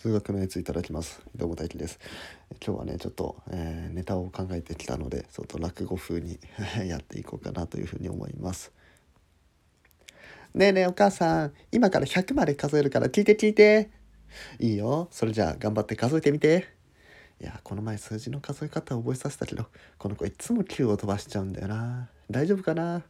数学のやついただきます。どうも大輝です。今日はねちょっと、えー、ネタを考えてきたのでちょっと落語風に やっていこうかなというふうに思います。ねえねえお母さん今から100まで数えるから聞いて聞いて。いいよ。それじゃあ頑張って数えてみて。いやこの前数字の数え方を覚えさせたけどこの子いつも9を飛ばしちゃうんだよな。大丈夫かな？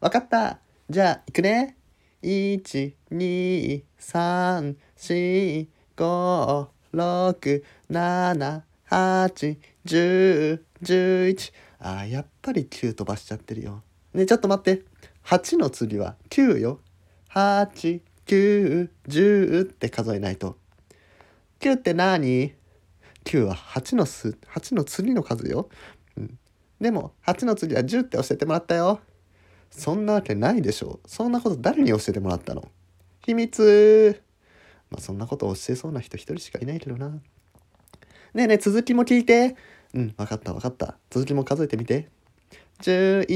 わかった。じゃあ行くね。1 2 3 4 5、6、7、8、10、11あやっぱり9飛ばしちゃってるよ。ねちょっと待って。8の次は9よ。8、9、10って数えないと。9って何 ?9 は8のす、8の次の数よ。うん。でも、8の次は10って教えてもらったよ。そんなわけないでしょ。そんなこと誰に教えてもらったの？秘密まあそんなことを教えそうな人一人しかいないけどな。ねえねえ続きも聞いて。うん、わかったわかった。続きも数えてみて。11、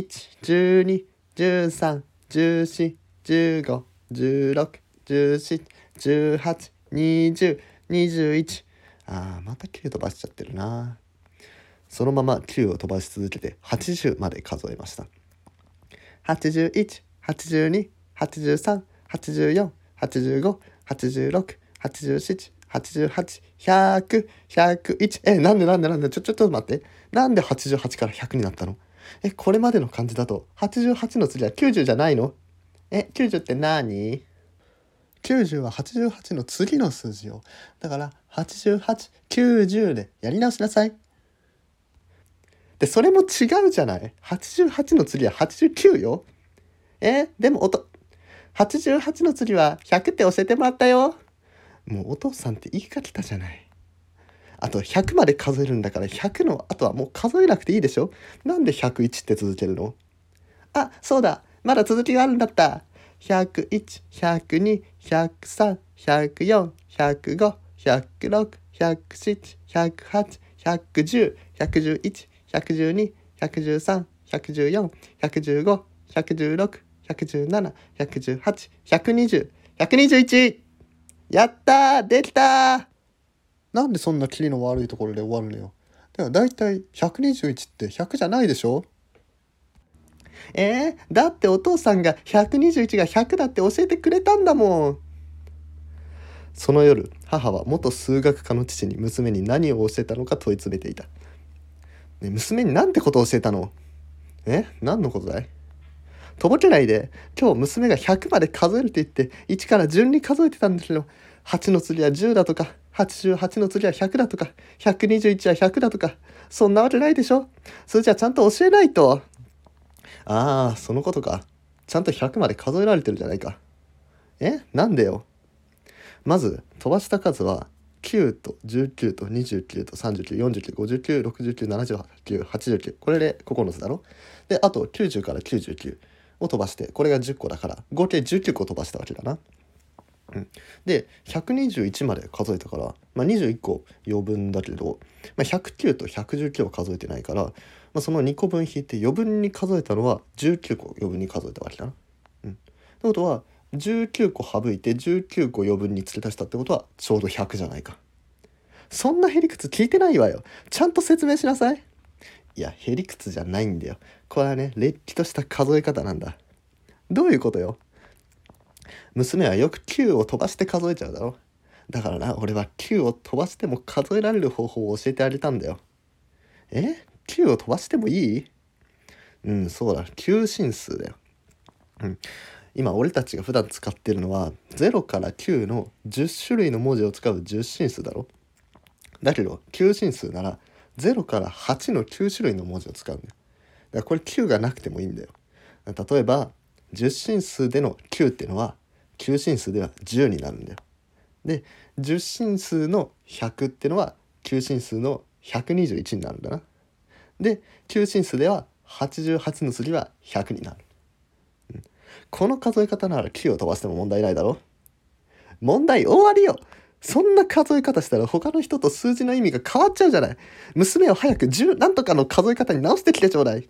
12、13、14、15、16、17、18、20、21。ああ、また9飛ばしちゃってるな。そのまま9を飛ばし続けて80まで数えました。81、82、83、84、85、86、87、88、100、101。え、なんでなんでなんでちょ、ちょ、ちょっと待って。なんで88から100になったの？え、これまでの感じだと、88の次は90じゃないの？え、90って何 ?90 は88の次の数字よ。だから、88、90でやり直しなさい。で、それも違うじゃない ?88 の次は89よ。え、でも音、88の次は100って教えてもらったよ。もうお父さんって言いかけたじゃない。あと100まで数えるんだから100の後はもう数えなくていいでしょなんで101って続けるの？あ、そうだ。まだ続きがあるんだった。101、102、103、104、105、106、107、108、110、111、112、113、114、115、116、117、118、120、121! やったーできたなんでそんなキリの悪いところで終わるのよ。だから大体121って100じゃないでしょ？えー、だってお父さんが121が100だって教えてくれたんだもん。その夜、母は元数学科の父に娘に何を教えたのか問い詰めていた。ね、娘に何てことを教えたの？え？何のことだい？とぼけないで、今日娘が100まで数えるって言って、1から順に数えてたんだけど、8の次は10だとか、88の次は100だとか、121は100だとか、そんなわけないでしょそれじゃあちゃんと教えないと。ああ、そのことか。ちゃんと100まで数えられてるじゃないか。え？なんでよ。まず、飛ばした数は、9と19と29と394959697889これで9つだろであと90から99を飛ばしてこれが10個だから合計19個飛ばしたわけだな。うん、で121まで数えたから、まあ、21個余分だけど、まあ、109と119は数えてないから、まあ、その2個分引いて余分に数えたのは19個余分に数えたわけだな。うん、ってことは19個省いて19個余分に付け足したってことはちょうど100じゃないか。そんなへりくつ聞いてないわよ。ちゃんと説明しなさい。いや、へりくつじゃないんだよ。これはね、れっきとした数え方なんだ。どういうことよ？娘はよく9を飛ばして数えちゃうだろ。だからな、俺は9を飛ばしても数えられる方法を教えてあげたんだよ。え ?9 を飛ばしてもいい？うん、そうだ。9進数だよ。うん。今俺たちが普段使ってるのは0から9の10種類の文字を使う10進数だろだけど9進数なら0から8の9種類の文字を使うんだよ。だからこれ9がなくてもいいんだよ。例えば10進数での9っていうのは9進数では10になるんだよ。で10進数の100っていうのは9進数の121になるんだな。で9進数では88の次は100になる。この数え方なら9を飛ばしても問題ないだろ問題終わりよそんな数え方したら他の人と数字の意味が変わっちゃうじゃない。娘を早く10なんとかの数え方に直してきてちょうだい。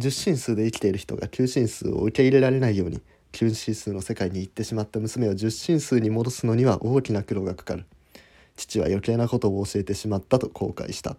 10進数で生きている人が9進数を受け入れられないように9進数の世界に行ってしまった娘を10進数に戻すのには大きな苦労がかかる父は余計なことを教えてしまったと後悔した